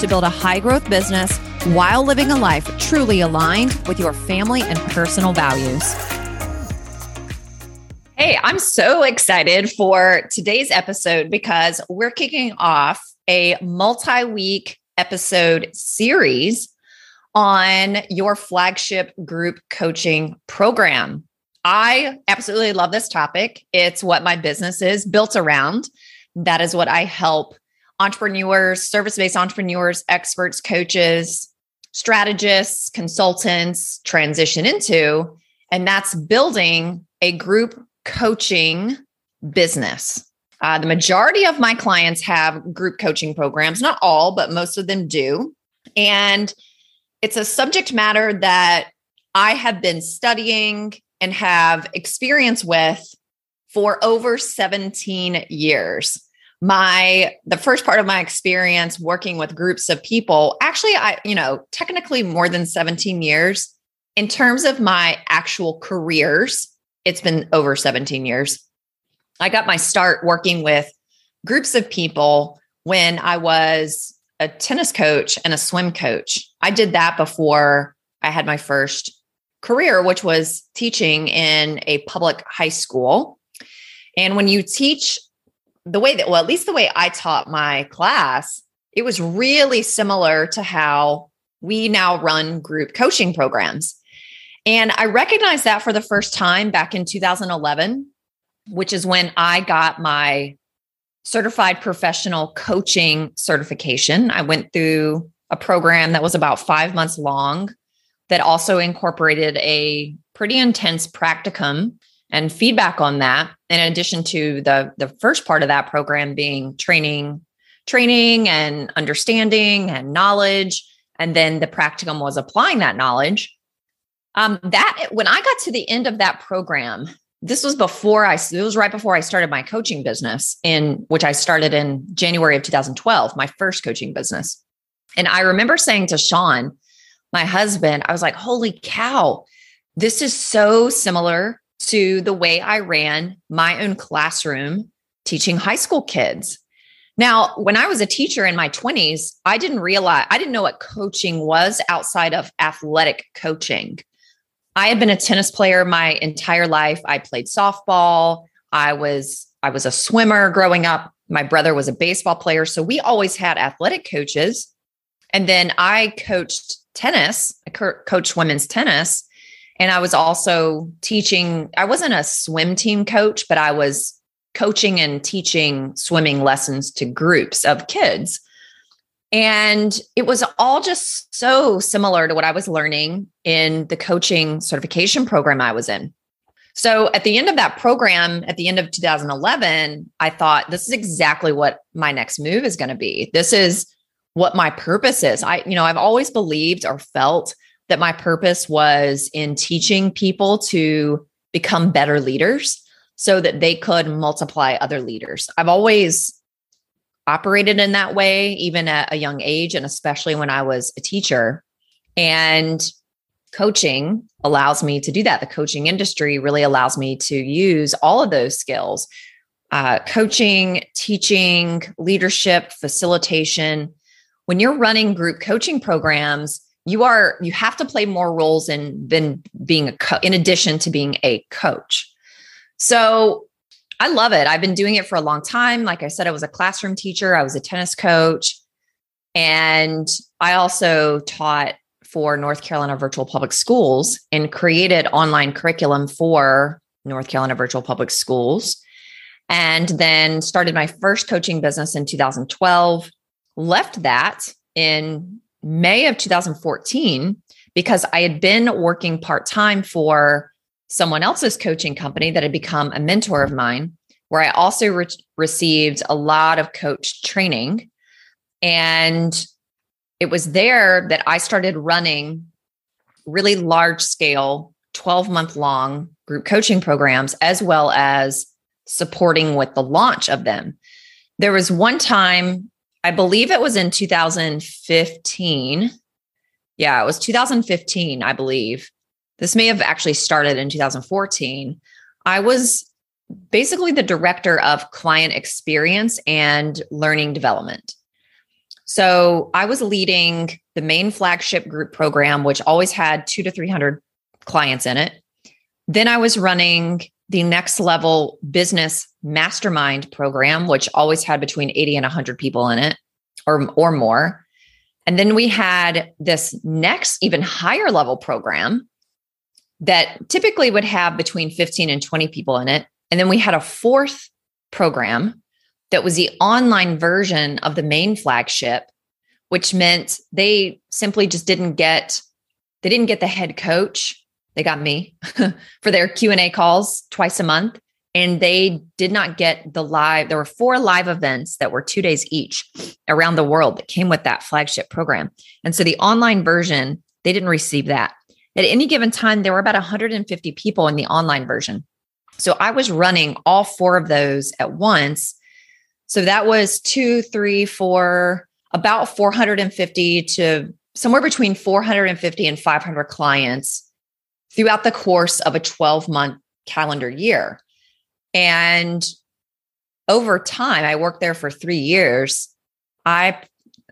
to build a high growth business while living a life truly aligned with your family and personal values. Hey, I'm so excited for today's episode because we're kicking off a multi week episode series on your flagship group coaching program. I absolutely love this topic. It's what my business is built around. That is what I help entrepreneurs, service based entrepreneurs, experts, coaches, strategists, consultants transition into. And that's building a group coaching business. Uh, the majority of my clients have group coaching programs, not all, but most of them do. And it's a subject matter that I have been studying and have experience with for over 17 years my the first part of my experience working with groups of people actually i you know technically more than 17 years. In terms of my actual careers it's been over 17 years. I got my start working with groups of people when i was a tennis coach and a swim coach. I did that before i had my first career which was teaching in a public high school. And when you teach the way that, well, at least the way I taught my class, it was really similar to how we now run group coaching programs. And I recognized that for the first time back in 2011, which is when I got my certified professional coaching certification. I went through a program that was about five months long that also incorporated a pretty intense practicum and feedback on that in addition to the the first part of that program being training training and understanding and knowledge and then the practicum was applying that knowledge. Um, that when i got to the end of that program this was before i it was right before i started my coaching business in which i started in january of 2012 my first coaching business. And i remember saying to sean my husband i was like holy cow this is so similar to the way I ran my own classroom teaching high school kids. Now, when I was a teacher in my 20s, I didn't realize, I didn't know what coaching was outside of athletic coaching. I had been a tennis player my entire life. I played softball. I was I was a swimmer growing up. My brother was a baseball player, so we always had athletic coaches. And then I coached tennis. I coached women's tennis and I was also teaching, I wasn't a swim team coach, but I was coaching and teaching swimming lessons to groups of kids. And it was all just so similar to what I was learning in the coaching certification program I was in. So at the end of that program, at the end of 2011, I thought this is exactly what my next move is going to be. This is what my purpose is. I, you know, I've always believed or felt that my purpose was in teaching people to become better leaders so that they could multiply other leaders. I've always operated in that way, even at a young age, and especially when I was a teacher. And coaching allows me to do that. The coaching industry really allows me to use all of those skills uh, coaching, teaching, leadership, facilitation. When you're running group coaching programs, you are you have to play more roles in than being a co- in addition to being a coach. So i love it. I've been doing it for a long time. Like i said i was a classroom teacher. I was a tennis coach. And i also taught for north carolina virtual public schools and created online curriculum for north carolina virtual public schools. And then started my first coaching business in 2012 left that in May of 2014 because I had been working part time for someone else's coaching company that had become a mentor of mine, where I also re- received a lot of coach training. And it was there that I started running really large scale, 12 month long group coaching programs, as well as supporting with the launch of them. There was one time, I believe it was in 2015. Yeah, it was 2015, I believe. This may have actually started in 2014. I was basically the director of client experience and learning development. So I was leading the main flagship group program, which always had two to 300 clients in it. Then I was running the next level business mastermind program, which always had between 80 and 100 people in it or, or more. And then we had this next, even higher level program that typically would have between 15 and 20 people in it. And then we had a fourth program that was the online version of the main flagship, which meant they simply just didn't get they didn't get the head coach. They got me for their Q&A calls twice a month and they did not get the live there were four live events that were 2 days each around the world that came with that flagship program. And so the online version, they didn't receive that. At any given time there were about 150 people in the online version. So I was running all four of those at once so that was two, three, four, about 450 to somewhere between 450 and 500 clients throughout the course of a 12 month calendar year. And over time, I worked there for three years. I,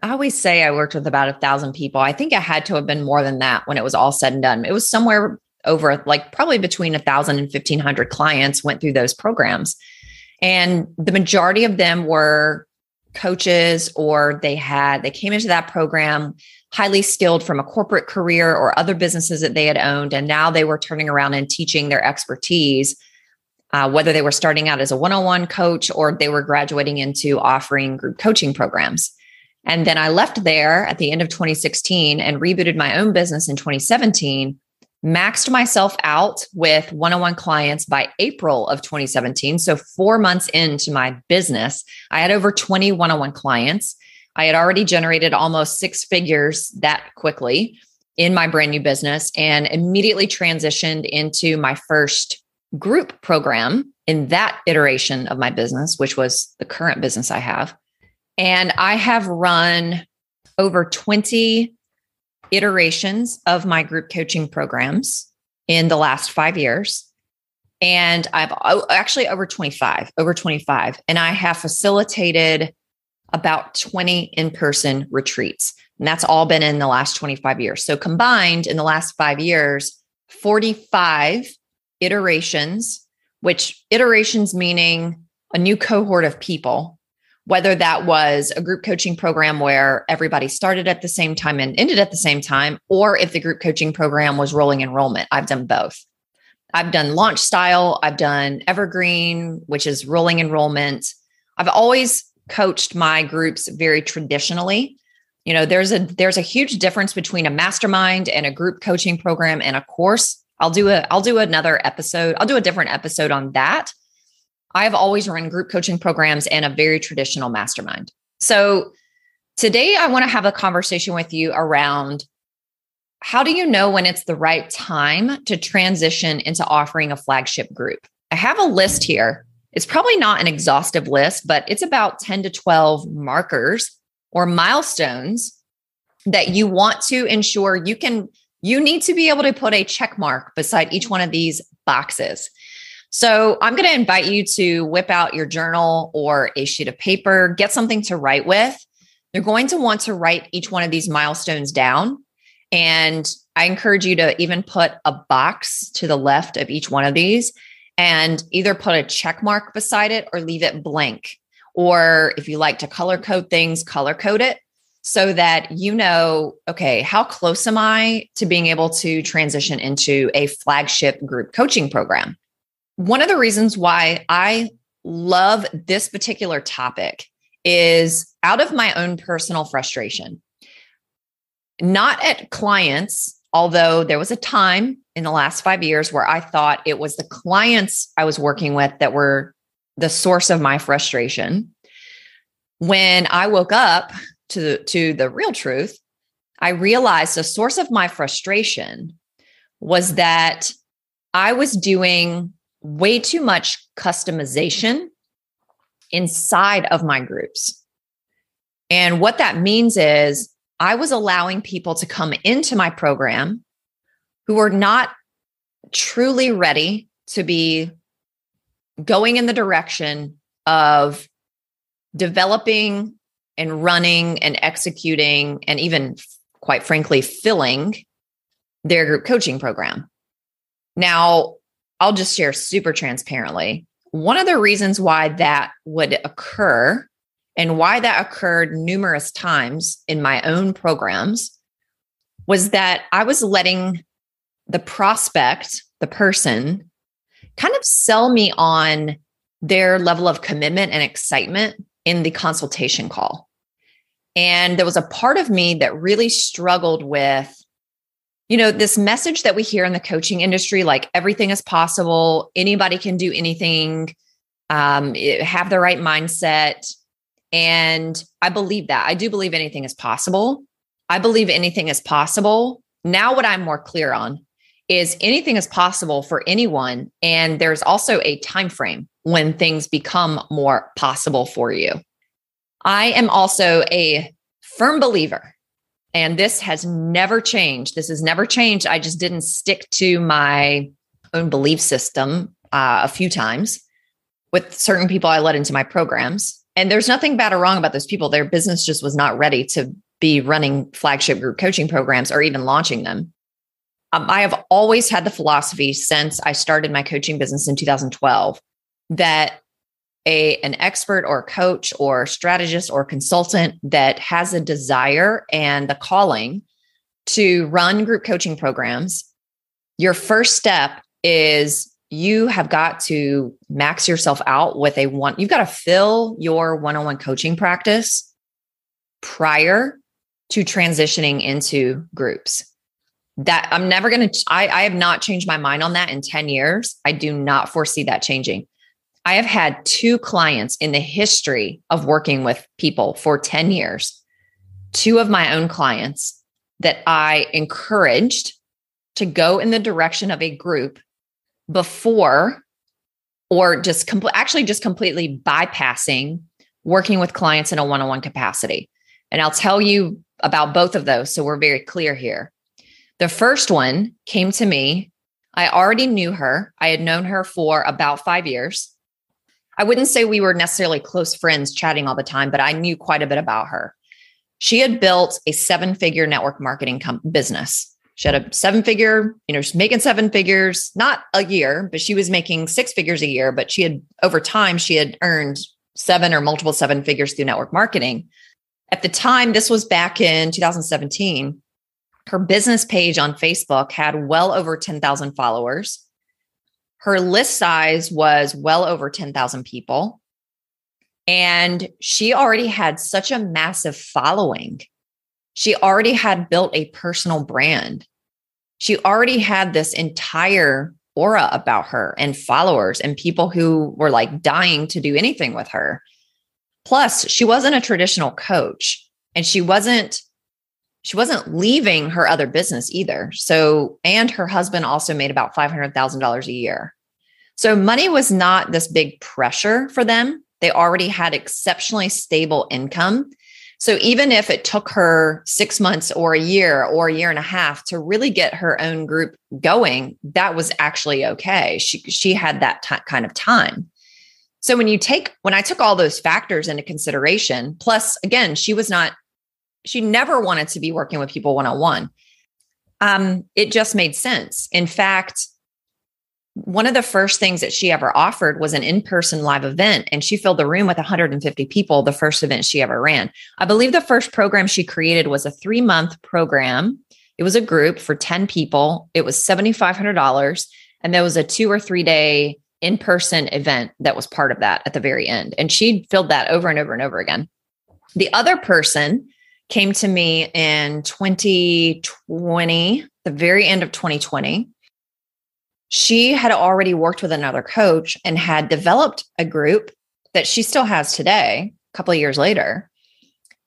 I always say I worked with about a thousand people. I think I had to have been more than that when it was all said and done. It was somewhere over like probably between a thousand and 1500 clients went through those programs. And the majority of them were coaches or they had, they came into that program highly skilled from a corporate career or other businesses that they had owned. And now they were turning around and teaching their expertise, uh, whether they were starting out as a one on one coach or they were graduating into offering group coaching programs. And then I left there at the end of 2016 and rebooted my own business in 2017 maxed myself out with one on one clients by April of 2017. So, four months into my business, I had over 20 one on one clients. I had already generated almost six figures that quickly in my brand new business and immediately transitioned into my first group program in that iteration of my business, which was the current business I have. And I have run over 20 iterations of my group coaching programs in the last five years. And I've oh, actually over 25, over 25. And I have facilitated about 20 in person retreats. And that's all been in the last 25 years. So combined in the last five years, 45 iterations, which iterations meaning a new cohort of people whether that was a group coaching program where everybody started at the same time and ended at the same time, or if the group coaching program was rolling enrollment. I've done both. I've done launch style, I've done evergreen, which is rolling enrollment. I've always coached my groups very traditionally. You know, there's a there's a huge difference between a mastermind and a group coaching program and a course. I'll do a I'll do another episode. I'll do a different episode on that I've always run group coaching programs and a very traditional mastermind. So today I want to have a conversation with you around how do you know when it's the right time to transition into offering a flagship group? I have a list here. It's probably not an exhaustive list, but it's about 10 to 12 markers or milestones that you want to ensure you can you need to be able to put a check mark beside each one of these boxes. So I'm going to invite you to whip out your journal or a sheet of paper, get something to write with. You're going to want to write each one of these milestones down. And I encourage you to even put a box to the left of each one of these and either put a check mark beside it or leave it blank. Or if you like to color code things, color code it so that you know, okay, how close am I to being able to transition into a flagship group coaching program? One of the reasons why I love this particular topic is out of my own personal frustration, not at clients, although there was a time in the last five years where I thought it was the clients I was working with that were the source of my frustration. When I woke up to, to the real truth, I realized the source of my frustration was that I was doing way too much customization inside of my groups. And what that means is I was allowing people to come into my program who were not truly ready to be going in the direction of developing and running and executing and even quite frankly filling their group coaching program. Now, I'll just share super transparently. One of the reasons why that would occur and why that occurred numerous times in my own programs was that I was letting the prospect, the person, kind of sell me on their level of commitment and excitement in the consultation call. And there was a part of me that really struggled with, you know, this message that we hear in the coaching industry like everything is possible, anybody can do anything, um, have the right mindset. And I believe that. I do believe anything is possible. I believe anything is possible. Now, what I'm more clear on is anything is possible for anyone and there's also a time frame when things become more possible for you i am also a firm believer and this has never changed this has never changed i just didn't stick to my own belief system uh, a few times with certain people i led into my programs and there's nothing bad or wrong about those people. Their business just was not ready to be running flagship group coaching programs or even launching them. Um, I have always had the philosophy since I started my coaching business in 2012 that a an expert or coach or strategist or consultant that has a desire and the calling to run group coaching programs, your first step is you have got to max yourself out with a one you've got to fill your one-on-one coaching practice prior to transitioning into groups that I'm never going to, I, I have not changed my mind on that in 10 years. I do not foresee that changing. I have had two clients in the history of working with people for 10 years, two of my own clients that I encouraged to go in the direction of a group before or just compl- actually just completely bypassing working with clients in a one-on-one capacity. And I'll tell you about both of those so we're very clear here. The first one came to me. I already knew her. I had known her for about five years. I wouldn't say we were necessarily close friends chatting all the time, but I knew quite a bit about her. She had built a seven figure network marketing com- business. She had a seven figure, you know, she's making seven figures, not a year, but she was making six figures a year. But she had, over time, she had earned seven or multiple seven figures through network marketing. At the time, this was back in 2017 her business page on Facebook had well over 10,000 followers. Her list size was well over 10,000 people. And she already had such a massive following. She already had built a personal brand. She already had this entire aura about her and followers and people who were like dying to do anything with her. Plus, she wasn't a traditional coach and she wasn't she wasn't leaving her other business either. So, and her husband also made about $500,000 a year. So, money was not this big pressure for them. They already had exceptionally stable income. So, even if it took her six months or a year or a year and a half to really get her own group going, that was actually okay. She, she had that t- kind of time. So, when you take, when I took all those factors into consideration, plus, again, she was not she never wanted to be working with people one on one. Um, it just made sense. In fact, one of the first things that she ever offered was an in-person live event and she filled the room with 150 people the first event she ever ran. I believe the first program she created was a three month program. It was a group for 10 people. It was $7500 and there was a two or three day in-person event that was part of that at the very end and she filled that over and over and over again. The other person came to me in 2020, the very end of 2020. She had already worked with another coach and had developed a group that she still has today, a couple of years later.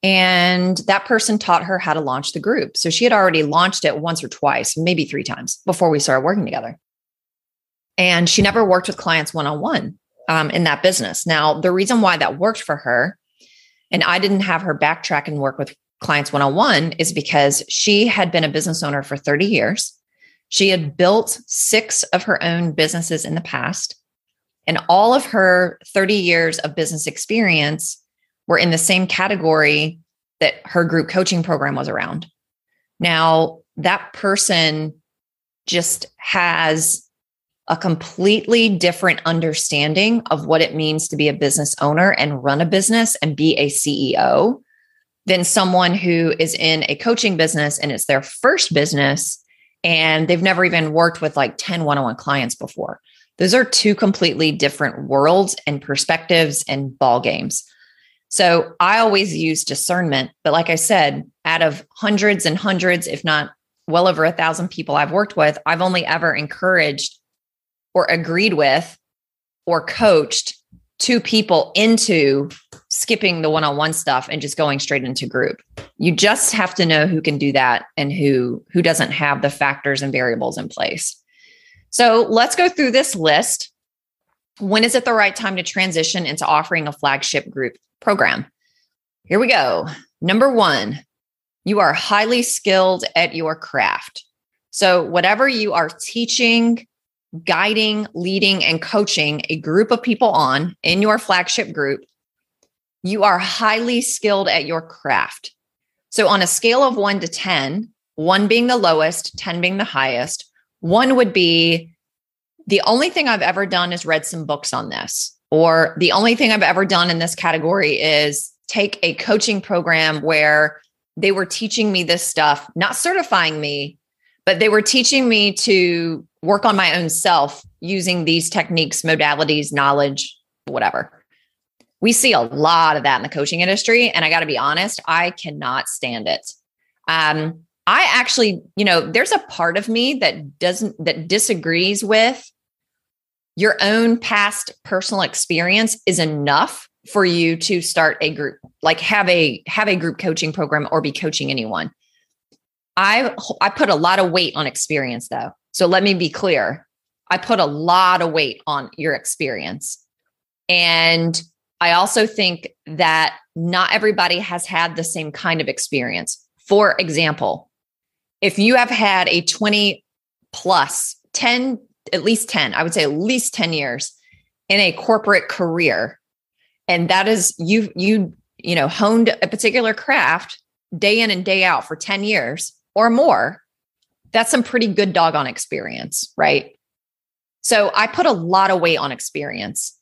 And that person taught her how to launch the group. So she had already launched it once or twice, maybe three times before we started working together. And she never worked with clients one on one in that business. Now, the reason why that worked for her, and I didn't have her backtrack and work with clients one on one, is because she had been a business owner for 30 years. She had built six of her own businesses in the past. And all of her 30 years of business experience were in the same category that her group coaching program was around. Now, that person just has a completely different understanding of what it means to be a business owner and run a business and be a CEO than someone who is in a coaching business and it's their first business and they've never even worked with like 10 one on one clients before. Those are two completely different worlds and perspectives and ball games. So I always use discernment. But like I said, out of hundreds and hundreds, if not well over a thousand people I've worked with, I've only ever encouraged or agreed with or coached two people into skipping the one-on-one stuff and just going straight into group. You just have to know who can do that and who who doesn't have the factors and variables in place. So, let's go through this list. When is it the right time to transition into offering a flagship group program? Here we go. Number 1, you are highly skilled at your craft. So, whatever you are teaching, guiding, leading, and coaching a group of people on in your flagship group, you are highly skilled at your craft. So, on a scale of one to 10, one being the lowest, 10 being the highest, one would be the only thing I've ever done is read some books on this, or the only thing I've ever done in this category is take a coaching program where they were teaching me this stuff, not certifying me, but they were teaching me to work on my own self using these techniques, modalities, knowledge, whatever. We see a lot of that in the coaching industry. And I got to be honest, I cannot stand it. Um, I actually, you know, there's a part of me that doesn't, that disagrees with your own past personal experience is enough for you to start a group, like have a, have a group coaching program or be coaching anyone. I, I put a lot of weight on experience though. So let me be clear. I put a lot of weight on your experience. And I also think that not everybody has had the same kind of experience. For example, if you have had a 20 plus 10, at least 10, I would say at least 10 years in a corporate career, and that is you, you, you know, honed a particular craft day in and day out for 10 years or more, that's some pretty good doggone experience, right? So I put a lot of weight on experience.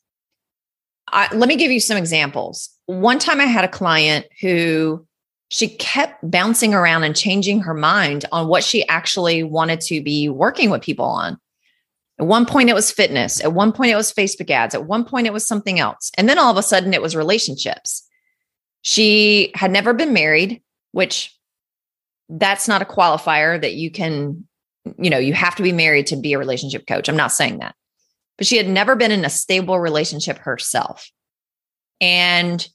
I, let me give you some examples. One time I had a client who she kept bouncing around and changing her mind on what she actually wanted to be working with people on. At one point, it was fitness. At one point, it was Facebook ads. At one point, it was something else. And then all of a sudden, it was relationships. She had never been married, which that's not a qualifier that you can, you know, you have to be married to be a relationship coach. I'm not saying that. But she had never been in a stable relationship herself. And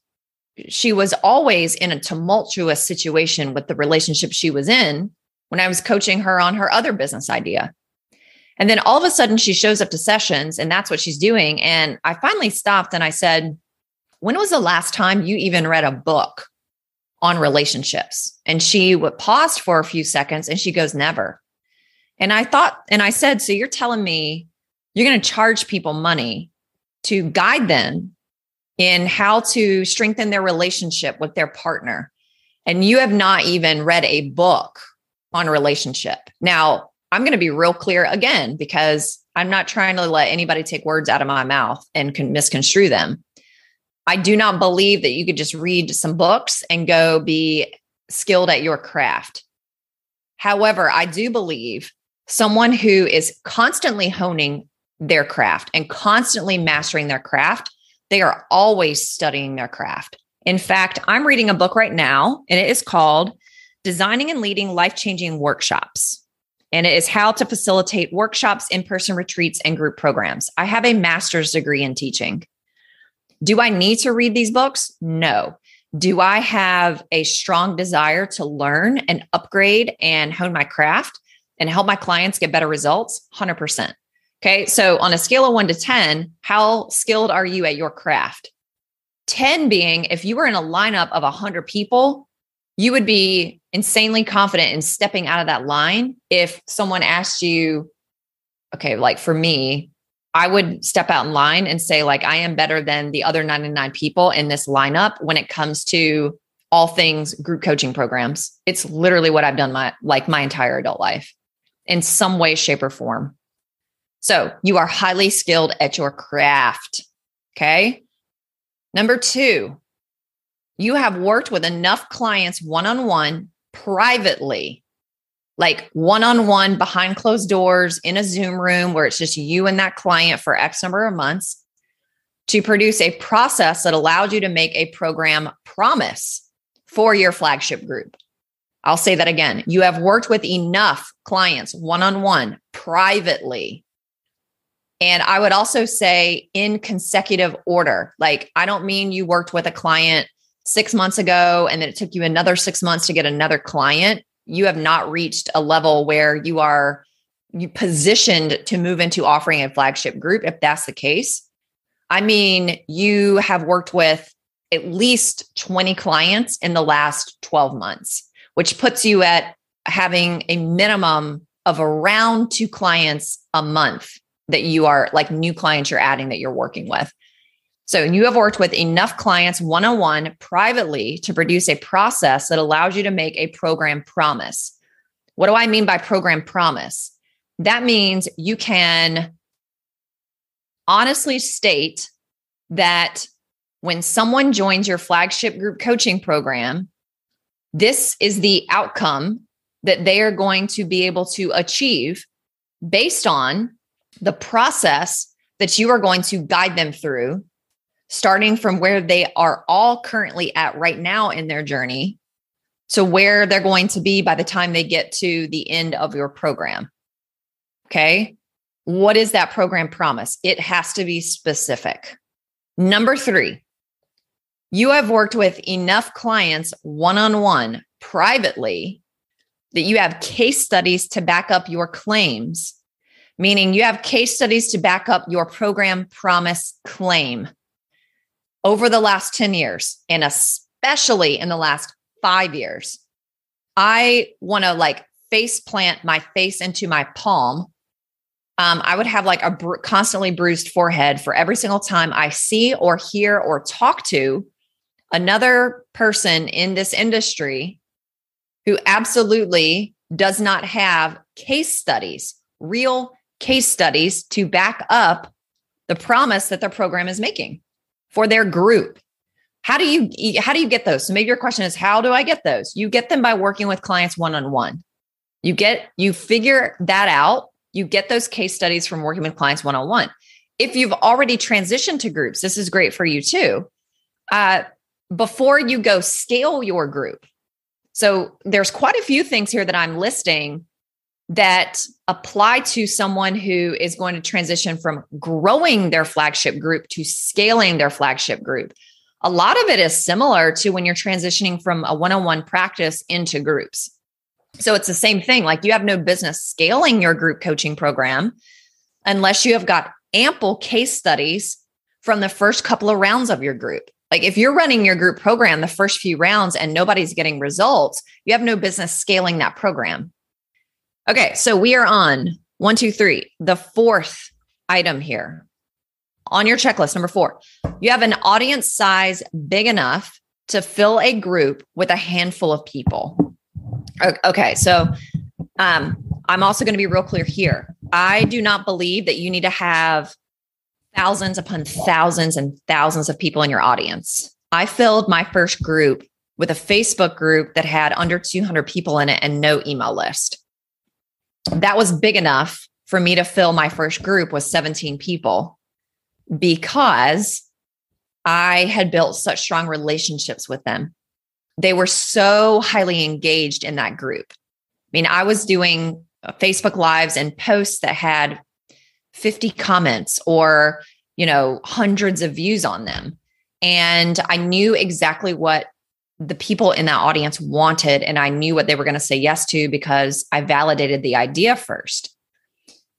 she was always in a tumultuous situation with the relationship she was in when I was coaching her on her other business idea. And then all of a sudden she shows up to sessions and that's what she's doing. And I finally stopped and I said, When was the last time you even read a book on relationships. And she would pause for a few seconds and she goes, never. And I thought, and I said, so you're telling me you're going to charge people money to guide them in how to strengthen their relationship with their partner. And you have not even read a book on relationship. Now, I'm going to be real clear again because I'm not trying to let anybody take words out of my mouth and can misconstrue them. I do not believe that you could just read some books and go be skilled at your craft. However, I do believe someone who is constantly honing their craft and constantly mastering their craft, they are always studying their craft. In fact, I'm reading a book right now, and it is called Designing and Leading Life Changing Workshops. And it is how to facilitate workshops, in person retreats, and group programs. I have a master's degree in teaching. Do I need to read these books? No. Do I have a strong desire to learn and upgrade and hone my craft and help my clients get better results? 100%. Okay. So on a scale of one to 10, how skilled are you at your craft? 10 being if you were in a lineup of 100 people, you would be insanely confident in stepping out of that line if someone asked you, okay, like for me, I would step out in line and say, like, I am better than the other 99 people in this lineup when it comes to all things group coaching programs. It's literally what I've done my like my entire adult life in some way, shape, or form. So you are highly skilled at your craft. Okay. Number two, you have worked with enough clients one on one privately like one on one behind closed doors in a Zoom room where it's just you and that client for X number of months to produce a process that allowed you to make a program promise for your flagship group. I'll say that again. You have worked with enough clients one on one privately. And I would also say in consecutive order. Like, I don't mean you worked with a client six months ago and then it took you another six months to get another client you have not reached a level where you are positioned to move into offering a flagship group if that's the case i mean you have worked with at least 20 clients in the last 12 months which puts you at having a minimum of around two clients a month that you are like new clients you're adding that you're working with so you have worked with enough clients one on one privately to produce a process that allows you to make a program promise. What do I mean by program promise? That means you can honestly state that when someone joins your flagship group coaching program, this is the outcome that they are going to be able to achieve based on the process that you are going to guide them through starting from where they are all currently at right now in their journey to where they're going to be by the time they get to the end of your program. Okay. What is that program promise? It has to be specific. Number three, you have worked with enough clients one on one privately that you have case studies to back up your claims, meaning you have case studies to back up your program promise claim over the last 10 years and especially in the last five years, I want to like face plant my face into my palm. Um, I would have like a br- constantly bruised forehead for every single time I see or hear or talk to another person in this industry who absolutely does not have case studies, real case studies to back up the promise that their program is making for their group. How do you how do you get those? So maybe your question is how do I get those? You get them by working with clients one on one. You get you figure that out. You get those case studies from working with clients one on one. If you've already transitioned to groups, this is great for you too. Uh, before you go scale your group. So there's quite a few things here that I'm listing that apply to someone who is going to transition from growing their flagship group to scaling their flagship group. A lot of it is similar to when you're transitioning from a one on one practice into groups. So it's the same thing. Like you have no business scaling your group coaching program unless you have got ample case studies from the first couple of rounds of your group. Like if you're running your group program the first few rounds and nobody's getting results, you have no business scaling that program. Okay, so we are on one, two, three, the fourth item here on your checklist. Number four, you have an audience size big enough to fill a group with a handful of people. Okay, so um, I'm also going to be real clear here. I do not believe that you need to have thousands upon thousands and thousands of people in your audience. I filled my first group with a Facebook group that had under 200 people in it and no email list that was big enough for me to fill my first group with 17 people because I had built such strong relationships with them. They were so highly engaged in that group. I mean, I was doing uh, Facebook lives and posts that had 50 comments or, you know, hundreds of views on them. And I knew exactly what the people in that audience wanted and I knew what they were going to say yes to because I validated the idea first.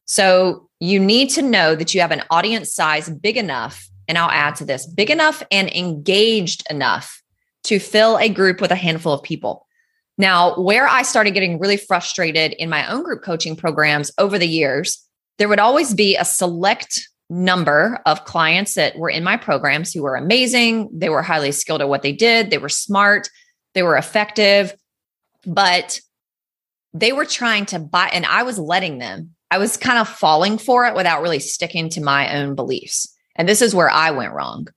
So you need to know that you have an audience size big enough, and I'll add to this big enough and engaged enough to fill a group with a handful of people. Now, where I started getting really frustrated in my own group coaching programs over the years, there would always be a select number of clients that were in my programs who were amazing. They were highly skilled at what they did, they were smart, they were effective, but they were trying to buy, and I was letting them. I was kind of falling for it without really sticking to my own beliefs. And this is where I went wrong.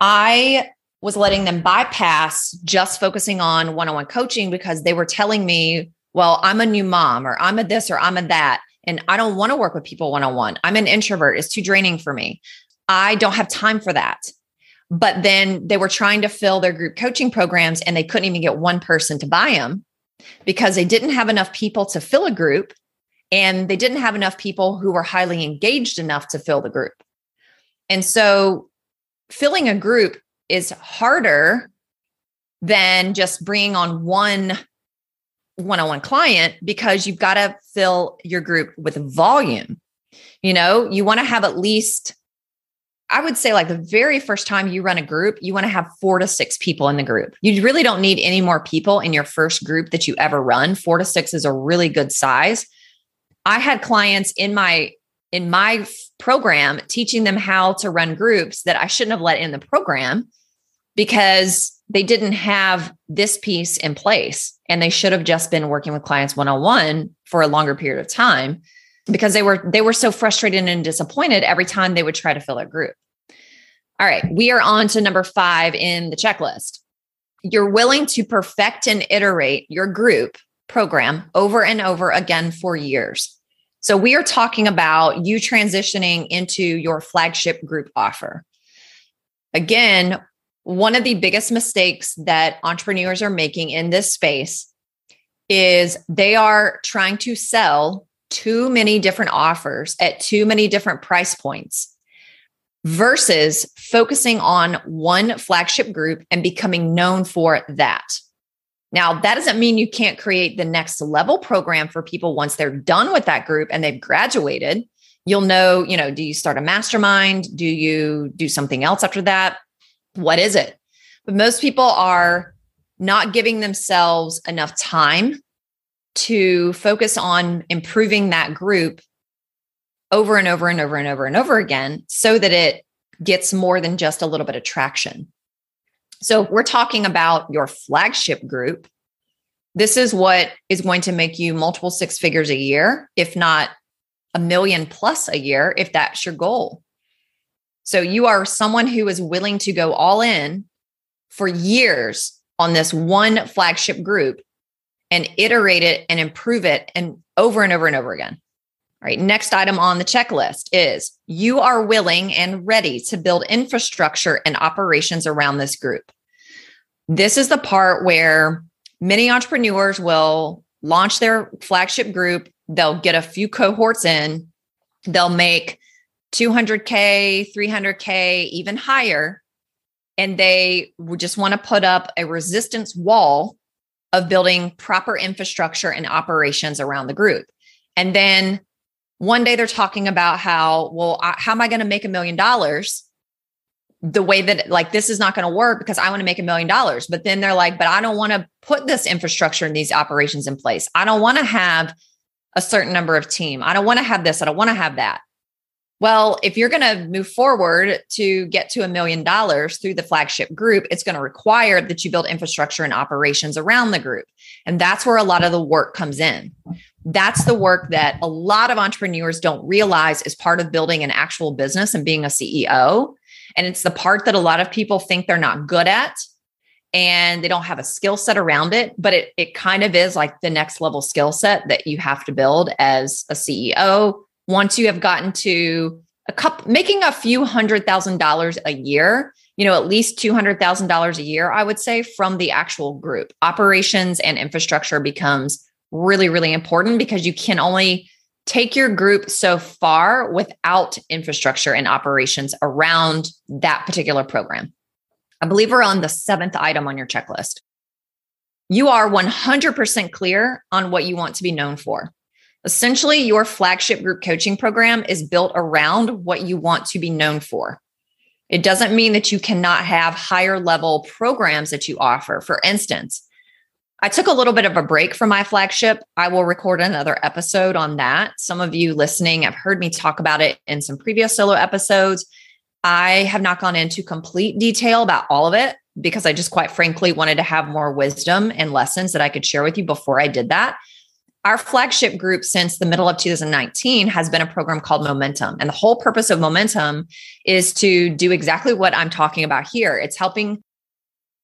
I was letting them bypass just focusing on one on one coaching because they were telling me, well, I'm a new mom, or I'm a this, or I'm a that. And I don't want to work with people one on one. I'm an introvert. It's too draining for me. I don't have time for that. But then they were trying to fill their group coaching programs and they couldn't even get one person to buy them because they didn't have enough people to fill a group and they didn't have enough people who were highly engaged enough to fill the group. And so filling a group is harder than just bringing on one one-on-one client because you've got to fill your group with volume. You know, you want to have at least I would say like the very first time you run a group, you want to have 4 to 6 people in the group. You really don't need any more people in your first group that you ever run. 4 to 6 is a really good size. I had clients in my in my program teaching them how to run groups that I shouldn't have let in the program because they didn't have this piece in place and they should have just been working with clients one-on-one for a longer period of time because they were they were so frustrated and disappointed every time they would try to fill a group. All right, we are on to number 5 in the checklist. You're willing to perfect and iterate your group program over and over again for years. So we are talking about you transitioning into your flagship group offer. Again, one of the biggest mistakes that entrepreneurs are making in this space is they are trying to sell too many different offers at too many different price points versus focusing on one flagship group and becoming known for that. Now, that doesn't mean you can't create the next level program for people once they're done with that group and they've graduated. You'll know, you know, do you start a mastermind? Do you do something else after that? What is it? But most people are not giving themselves enough time to focus on improving that group over and over and over and over and over again so that it gets more than just a little bit of traction. So, we're talking about your flagship group. This is what is going to make you multiple six figures a year, if not a million plus a year, if that's your goal. So you are someone who is willing to go all in for years on this one flagship group and iterate it and improve it and over and over and over again. All right, next item on the checklist is you are willing and ready to build infrastructure and operations around this group. This is the part where many entrepreneurs will launch their flagship group, they'll get a few cohorts in, they'll make 200K, 300K, even higher. And they would just want to put up a resistance wall of building proper infrastructure and operations around the group. And then one day they're talking about how, well, I, how am I going to make a million dollars? The way that, like, this is not going to work because I want to make a million dollars. But then they're like, but I don't want to put this infrastructure and these operations in place. I don't want to have a certain number of team. I don't want to have this. I don't want to have that. Well, if you're going to move forward to get to a million dollars through the flagship group, it's going to require that you build infrastructure and operations around the group. And that's where a lot of the work comes in. That's the work that a lot of entrepreneurs don't realize is part of building an actual business and being a CEO. And it's the part that a lot of people think they're not good at and they don't have a skill set around it, but it, it kind of is like the next level skill set that you have to build as a CEO once you have gotten to a couple making a few hundred thousand dollars a year you know at least $200000 a year i would say from the actual group operations and infrastructure becomes really really important because you can only take your group so far without infrastructure and operations around that particular program I believe we're on the seventh item on your checklist. You are 100% clear on what you want to be known for. Essentially, your flagship group coaching program is built around what you want to be known for. It doesn't mean that you cannot have higher level programs that you offer. For instance, I took a little bit of a break from my flagship. I will record another episode on that. Some of you listening have heard me talk about it in some previous solo episodes. I have not gone into complete detail about all of it because I just quite frankly wanted to have more wisdom and lessons that I could share with you before I did that. Our flagship group since the middle of 2019 has been a program called Momentum. And the whole purpose of Momentum is to do exactly what I'm talking about here. It's helping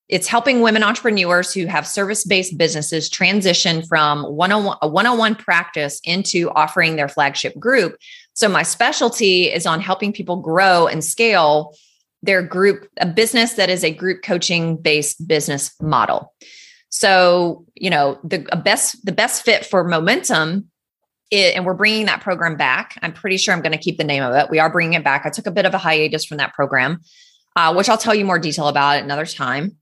it's helping women entrepreneurs who have service-based businesses transition from one-on-one a one-on-one practice into offering their flagship group. So my specialty is on helping people grow and scale their group a business that is a group coaching based business model. So, you know, the best the best fit for momentum it, and we're bringing that program back. I'm pretty sure I'm going to keep the name of it. We are bringing it back. I took a bit of a hiatus from that program, uh, which I'll tell you more detail about another time.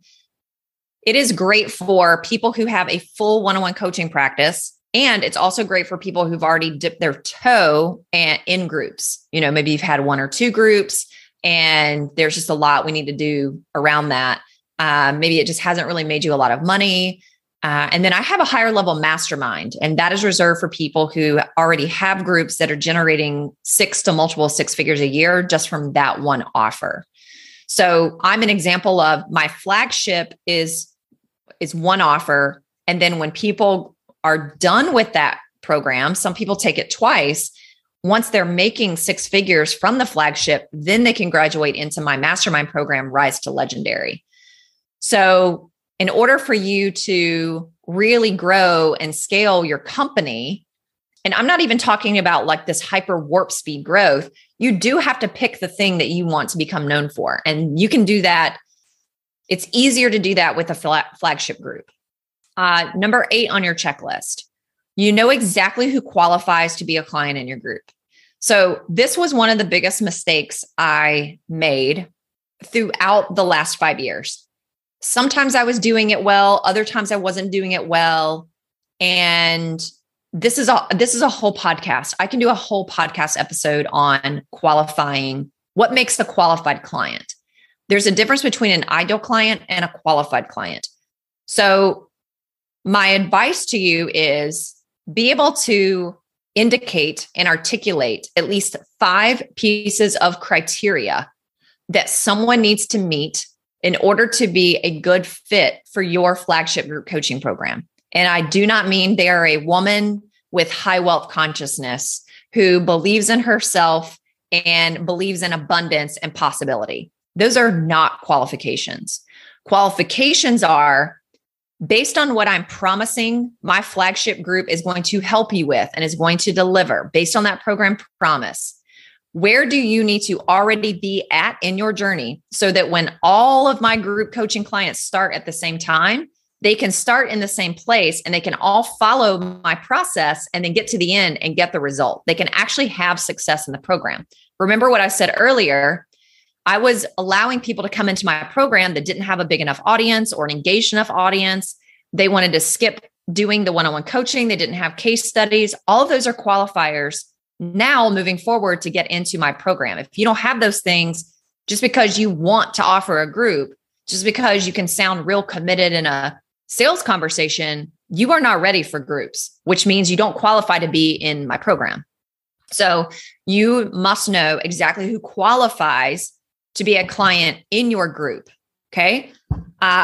It is great for people who have a full one on one coaching practice. And it's also great for people who've already dipped their toe and in groups. You know, maybe you've had one or two groups and there's just a lot we need to do around that. Uh, maybe it just hasn't really made you a lot of money. Uh, and then I have a higher level mastermind, and that is reserved for people who already have groups that are generating six to multiple six figures a year just from that one offer. So I'm an example of my flagship is is one offer, and then when people are done with that program, some people take it twice. Once they're making six figures from the flagship, then they can graduate into my mastermind program, Rise to Legendary. So, in order for you to really grow and scale your company, and I'm not even talking about like this hyper warp speed growth, you do have to pick the thing that you want to become known for. And you can do that. It's easier to do that with a flagship group. Uh, number eight on your checklist, you know exactly who qualifies to be a client in your group. So, this was one of the biggest mistakes I made throughout the last five years sometimes I was doing it well, other times I wasn't doing it well. And this is a this is a whole podcast. I can do a whole podcast episode on qualifying what makes a qualified client. There's a difference between an ideal client and a qualified client. So my advice to you is be able to indicate and articulate at least five pieces of criteria that someone needs to meet in order to be a good fit for your flagship group coaching program. And I do not mean they are a woman with high wealth consciousness who believes in herself and believes in abundance and possibility. Those are not qualifications. Qualifications are based on what I'm promising my flagship group is going to help you with and is going to deliver based on that program promise where do you need to already be at in your journey so that when all of my group coaching clients start at the same time, they can start in the same place and they can all follow my process and then get to the end and get the result. They can actually have success in the program. Remember what I said earlier? I was allowing people to come into my program that didn't have a big enough audience or an engaged enough audience. They wanted to skip doing the one on one coaching, they didn't have case studies. All of those are qualifiers now moving forward to get into my program. If you don't have those things, just because you want to offer a group, just because you can sound real committed in a sales conversation, you are not ready for groups, which means you don't qualify to be in my program. So you must know exactly who qualifies to be a client in your group. Okay. Uh,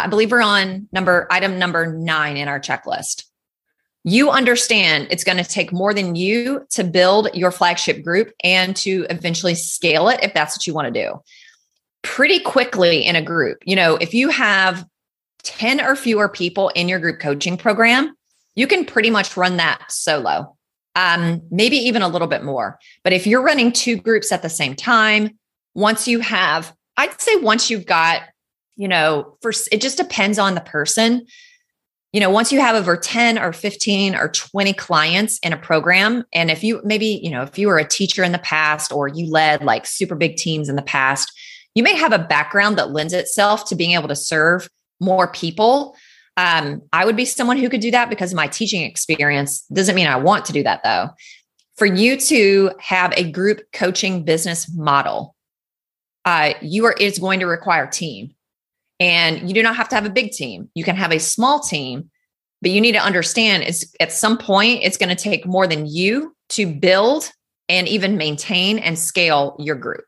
I believe we're on number item number nine in our checklist you understand it's going to take more than you to build your flagship group and to eventually scale it if that's what you want to do. Pretty quickly in a group, you know, if you have 10 or fewer people in your group coaching program, you can pretty much run that solo, um, maybe even a little bit more. But if you're running two groups at the same time, once you have, I'd say once you've got, you know, first, it just depends on the person you know once you have over 10 or 15 or 20 clients in a program and if you maybe you know if you were a teacher in the past or you led like super big teams in the past you may have a background that lends itself to being able to serve more people. Um, I would be someone who could do that because of my teaching experience. Doesn't mean I want to do that though. For you to have a group coaching business model, uh, you are it's going to require team, and you do not have to have a big team. You can have a small team, but you need to understand it's at some point it's going to take more than you to build and even maintain and scale your group.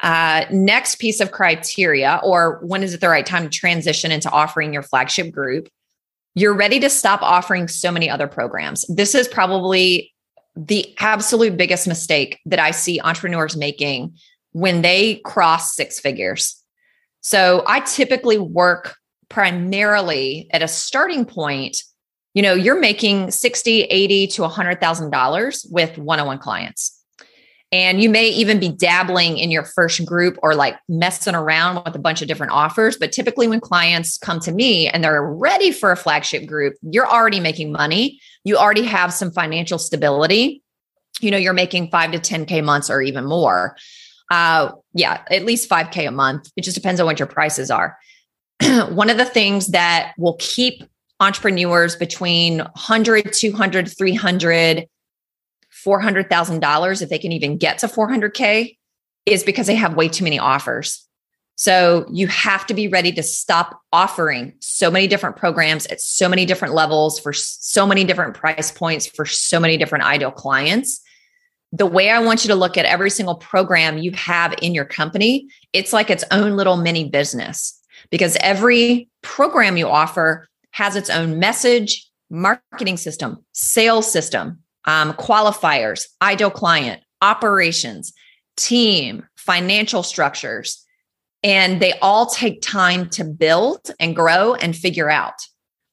Uh, next piece of criteria, or when is it the right time to transition into offering your flagship group? You're ready to stop offering so many other programs. This is probably the absolute biggest mistake that I see entrepreneurs making when they cross six figures. So I typically work primarily at a starting point. You know, you're making 60, 80 to $100,000 with one-on-one clients. And you may even be dabbling in your first group or like messing around with a bunch of different offers. But typically, when clients come to me and they're ready for a flagship group, you're already making money. You already have some financial stability. You know, you're making five to 10K months or even more. Uh, yeah, at least 5K a month. It just depends on what your prices are. One of the things that will keep entrepreneurs between 100, 200, 300, $400,000 if they can even get to 400K is because they have way too many offers. So you have to be ready to stop offering so many different programs at so many different levels for so many different price points for so many different ideal clients. The way I want you to look at every single program you have in your company, it's like its own little mini business because every program you offer has its own message, marketing system, sales system, um, qualifiers, ideal client, operations, team, financial structures. And they all take time to build and grow and figure out.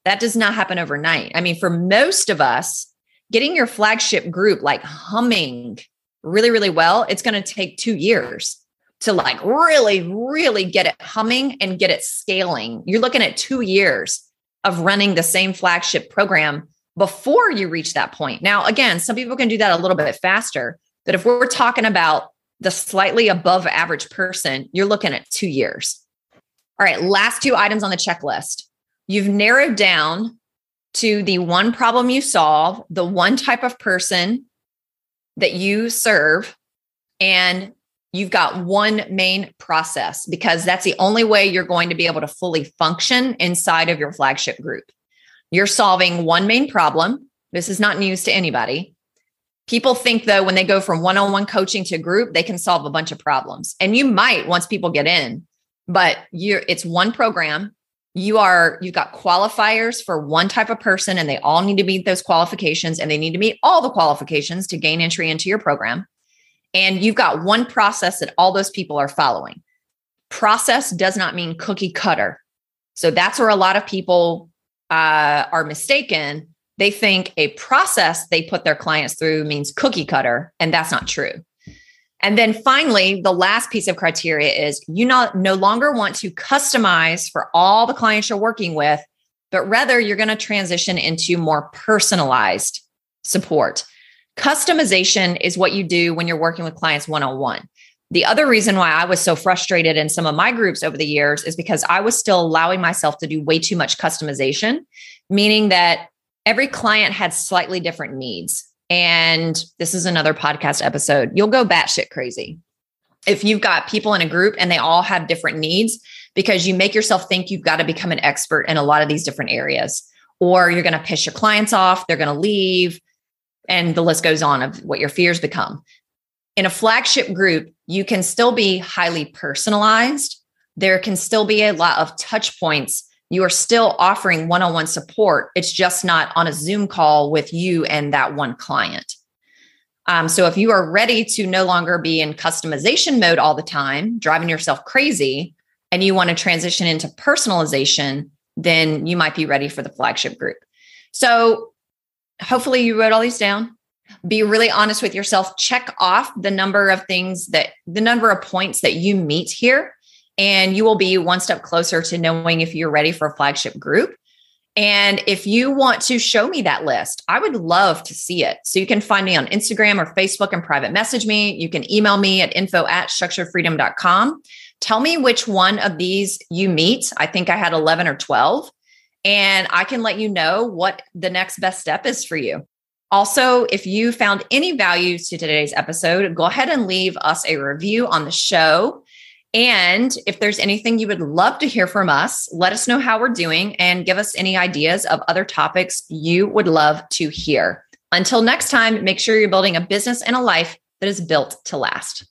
That does not happen overnight. I mean, for most of us, getting your flagship group like humming really, really well, it's going to take two years to like really, really get it humming and get it scaling. You're looking at two years of running the same flagship program before you reach that point. Now, again, some people can do that a little bit faster, but if we're talking about the slightly above average person, you're looking at two years. All right, last two items on the checklist. You've narrowed down to the one problem you solve, the one type of person that you serve, and you've got one main process because that's the only way you're going to be able to fully function inside of your flagship group. You're solving one main problem. This is not news to anybody. People think though when they go from one-on-one coaching to group, they can solve a bunch of problems. And you might once people get in, but you're it's one program. You are you've got qualifiers for one type of person and they all need to meet those qualifications and they need to meet all the qualifications to gain entry into your program. And you've got one process that all those people are following. Process does not mean cookie cutter. So that's where a lot of people uh, are mistaken, they think a process they put their clients through means cookie cutter, and that's not true. And then finally, the last piece of criteria is you not, no longer want to customize for all the clients you're working with, but rather you're going to transition into more personalized support. Customization is what you do when you're working with clients one on one. The other reason why I was so frustrated in some of my groups over the years is because I was still allowing myself to do way too much customization, meaning that every client had slightly different needs. And this is another podcast episode. You'll go batshit crazy if you've got people in a group and they all have different needs because you make yourself think you've got to become an expert in a lot of these different areas, or you're going to piss your clients off, they're going to leave, and the list goes on of what your fears become in a flagship group, you can still be highly personalized. There can still be a lot of touch points. You are still offering one on one support. It's just not on a Zoom call with you and that one client. Um, so if you are ready to no longer be in customization mode all the time, driving yourself crazy, and you want to transition into personalization, then you might be ready for the flagship group. So hopefully you wrote all these down be really honest with yourself check off the number of things that the number of points that you meet here and you will be one step closer to knowing if you're ready for a flagship group and if you want to show me that list i would love to see it so you can find me on instagram or facebook and private message me you can email me at info at structuredfreedom.com Tell me which one of these you meet. I think I had 11 or 12, and I can let you know what the next best step is for you. Also, if you found any value to today's episode, go ahead and leave us a review on the show. And if there's anything you would love to hear from us, let us know how we're doing and give us any ideas of other topics you would love to hear. Until next time, make sure you're building a business and a life that is built to last.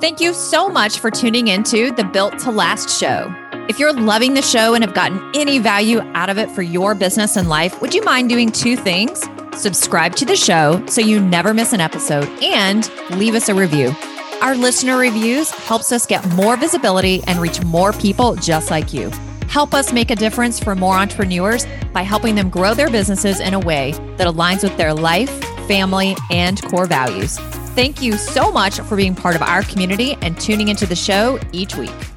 Thank you so much for tuning into the Built to Last show. If you're loving the show and have gotten any value out of it for your business and life, would you mind doing two things? Subscribe to the show so you never miss an episode and leave us a review. Our listener reviews helps us get more visibility and reach more people just like you. Help us make a difference for more entrepreneurs by helping them grow their businesses in a way that aligns with their life, family, and core values. Thank you so much for being part of our community and tuning into the show each week.